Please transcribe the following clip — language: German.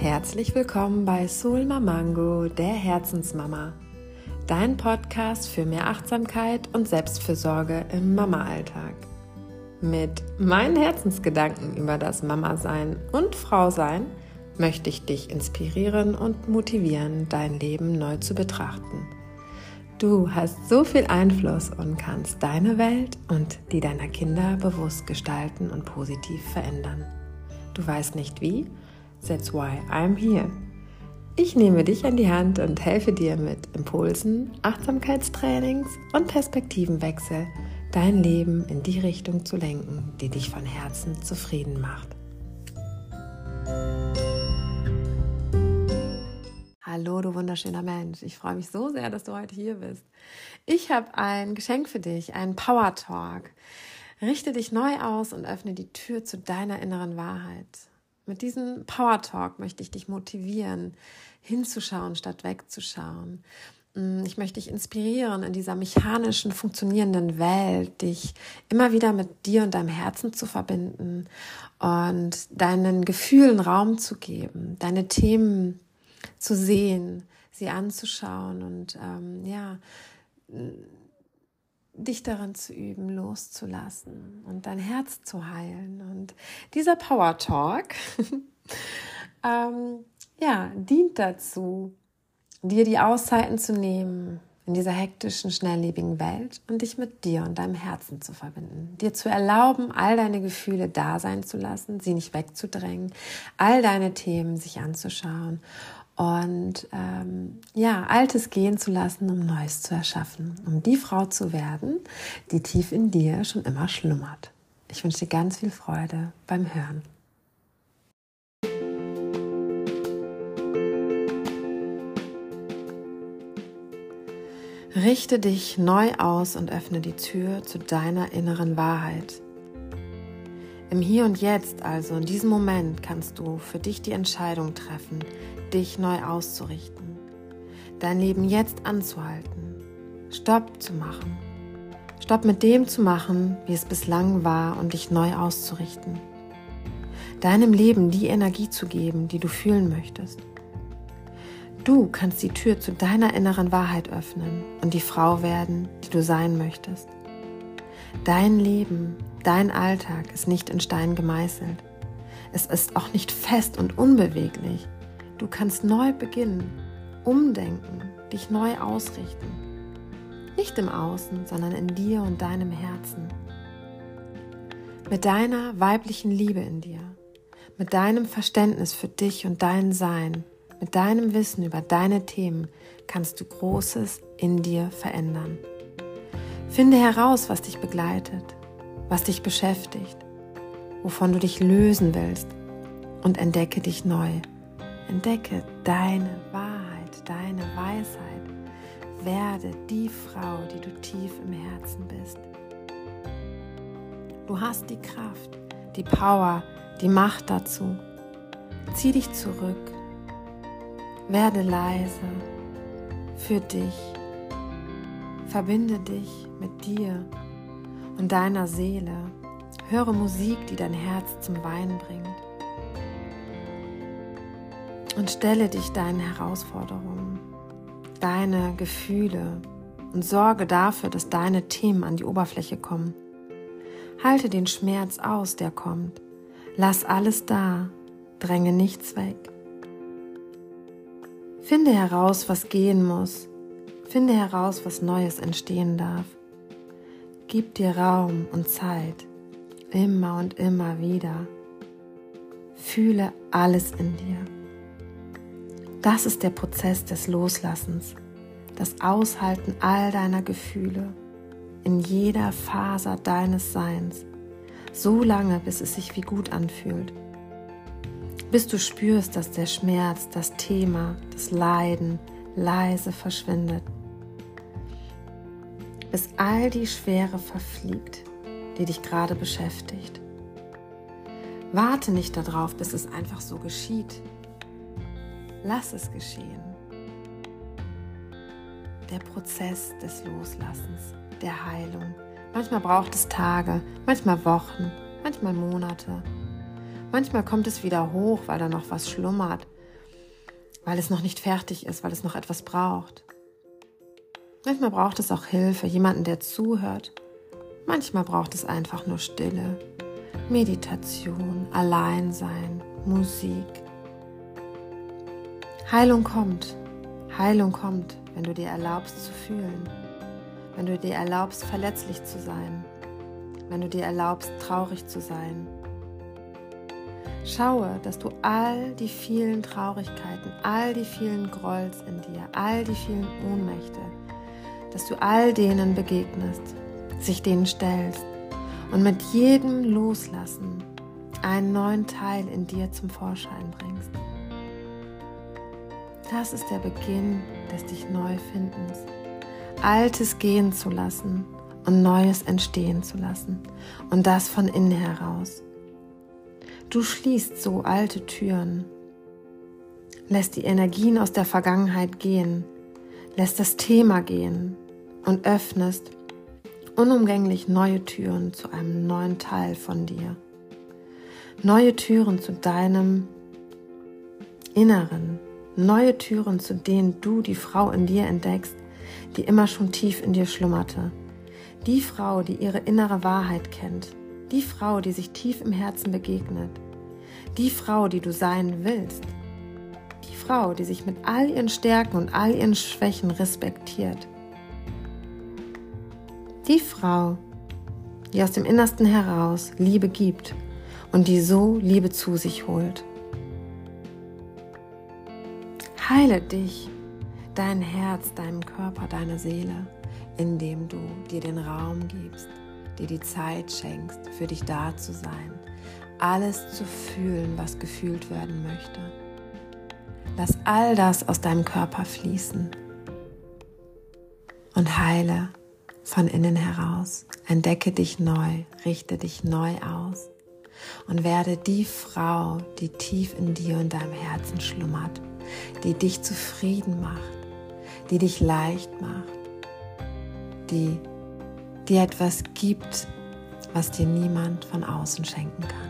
Herzlich willkommen bei Soul Mamango, der Herzensmama. Dein Podcast für mehr Achtsamkeit und Selbstfürsorge im Mama-Alltag. Mit meinen Herzensgedanken über das Mama-Sein und Frau-Sein möchte ich dich inspirieren und motivieren, dein Leben neu zu betrachten. Du hast so viel Einfluss und kannst deine Welt und die deiner Kinder bewusst gestalten und positiv verändern. Du weißt nicht wie? That's why I'm here. Ich nehme dich an die Hand und helfe dir mit Impulsen, Achtsamkeitstrainings und Perspektivenwechsel, dein Leben in die Richtung zu lenken, die dich von Herzen zufrieden macht. Hallo, du wunderschöner Mensch. Ich freue mich so sehr, dass du heute hier bist. Ich habe ein Geschenk für dich, einen Power Talk. Richte dich neu aus und öffne die Tür zu deiner inneren Wahrheit. Mit diesem Power Talk möchte ich dich motivieren, hinzuschauen statt wegzuschauen. Mm, ich möchte dich inspirieren, in dieser mechanischen, funktionierenden Welt, dich immer wieder mit dir und deinem Herzen zu verbinden und deinen Gefühlen Raum zu geben, deine Themen zu sehen, sie anzuschauen und ähm, ja, dich daran zu üben, loszulassen und dein Herz zu heilen. Und dieser Power Talk ähm, ja, dient dazu, dir die Auszeiten zu nehmen in dieser hektischen, schnelllebigen Welt und dich mit dir und deinem Herzen zu verbinden. Dir zu erlauben, all deine Gefühle da sein zu lassen, sie nicht wegzudrängen, all deine Themen sich anzuschauen und ähm, ja, Altes gehen zu lassen, um Neues zu erschaffen, um die Frau zu werden, die tief in dir schon immer schlummert. Ich wünsche dir ganz viel Freude beim Hören. Richte dich neu aus und öffne die Tür zu deiner inneren Wahrheit. Im Hier und Jetzt, also in diesem Moment, kannst du für dich die Entscheidung treffen, dich neu auszurichten, dein Leben jetzt anzuhalten, Stopp zu machen, Stopp mit dem zu machen, wie es bislang war und dich neu auszurichten, deinem Leben die Energie zu geben, die du fühlen möchtest. Du kannst die Tür zu deiner inneren Wahrheit öffnen und die Frau werden, die du sein möchtest. Dein Leben, dein Alltag ist nicht in Stein gemeißelt. Es ist auch nicht fest und unbeweglich. Du kannst neu beginnen, umdenken, dich neu ausrichten. Nicht im Außen, sondern in dir und deinem Herzen. Mit deiner weiblichen Liebe in dir, mit deinem Verständnis für dich und dein Sein, mit deinem Wissen über deine Themen kannst du Großes in dir verändern. Finde heraus, was dich begleitet, was dich beschäftigt, wovon du dich lösen willst und entdecke dich neu. Entdecke deine Wahrheit, deine Weisheit. Werde die Frau, die du tief im Herzen bist. Du hast die Kraft, die Power, die Macht dazu. Zieh dich zurück. Werde leise für dich. Verbinde dich mit dir und deiner Seele. Höre Musik, die dein Herz zum Weinen bringt und stelle dich deinen Herausforderungen, deine Gefühle und sorge dafür, dass deine Themen an die Oberfläche kommen. Halte den Schmerz aus, der kommt. Lass alles da, dränge nichts weg. Finde heraus, was gehen muss. Finde heraus, was Neues entstehen darf. Gib dir Raum und Zeit, immer und immer wieder. Fühle alles in dir. Das ist der Prozess des Loslassens, das Aushalten all deiner Gefühle in jeder Faser deines Seins, so lange, bis es sich wie gut anfühlt. Bis du spürst, dass der Schmerz, das Thema, das Leiden leise verschwindet. Bis all die Schwere verfliegt, die dich gerade beschäftigt. Warte nicht darauf, bis es einfach so geschieht, Lass es geschehen. Der Prozess des Loslassens, der Heilung. Manchmal braucht es Tage, manchmal Wochen, manchmal Monate. Manchmal kommt es wieder hoch, weil da noch was schlummert. weil es noch nicht fertig ist, weil es noch etwas braucht. Manchmal braucht es auch Hilfe, jemanden, der zuhört. Manchmal braucht es einfach nur Stille, Meditation, Alleinsein, Musik. Heilung kommt. Heilung kommt, wenn du dir erlaubst zu fühlen, wenn du dir erlaubst, verletzlich zu sein, wenn du dir erlaubst, traurig zu sein. Schaue, dass du all die vielen Traurigkeiten, all die vielen Grolls in dir, all die vielen Ohnmächte, dass du all denen begegnest, sich denen stellst und mit jedem Loslassen einen neuen Teil in dir zum Vorschein bringst. Das ist der Beginn des dich Neufindens. Altes gehen zu lassen und Neues entstehen zu lassen. Und das von innen heraus. Du schließt so alte Türen, lässt die Energien aus der Vergangenheit gehen, lässt das Thema gehen und öffnest unumgänglich neue Türen zu einem neuen Teil von dir. Neue Türen zu deinem Inneren, neue Türen, zu denen du die Frau in dir entdeckst, die immer schon tief in dir schlummerte. Die Frau, die ihre innere Wahrheit kennt. Die Frau, die sich tief im Herzen begegnet. Die Frau, die du sein willst. Die Frau, die sich mit all ihren Stärken und all ihren Schwächen respektiert. Die Frau, die aus dem Innersten heraus Liebe gibt und die so Liebe zu sich holt. Heile dich, dein Herz, deinen Körper, deine Seele, indem du dir den Raum gibst, dir die Zeit schenkst, für dich da zu sein, alles zu fühlen, was gefühlt werden möchte. Lass all das aus deinem Körper fließen und heile von innen heraus. Entdecke dich neu, richte dich neu aus und werde die Frau, die tief in dir und deinem Herzen schlummert die dich zufrieden macht, die dich leicht macht, die dir etwas gibt, was dir niemand von außen schenken kann.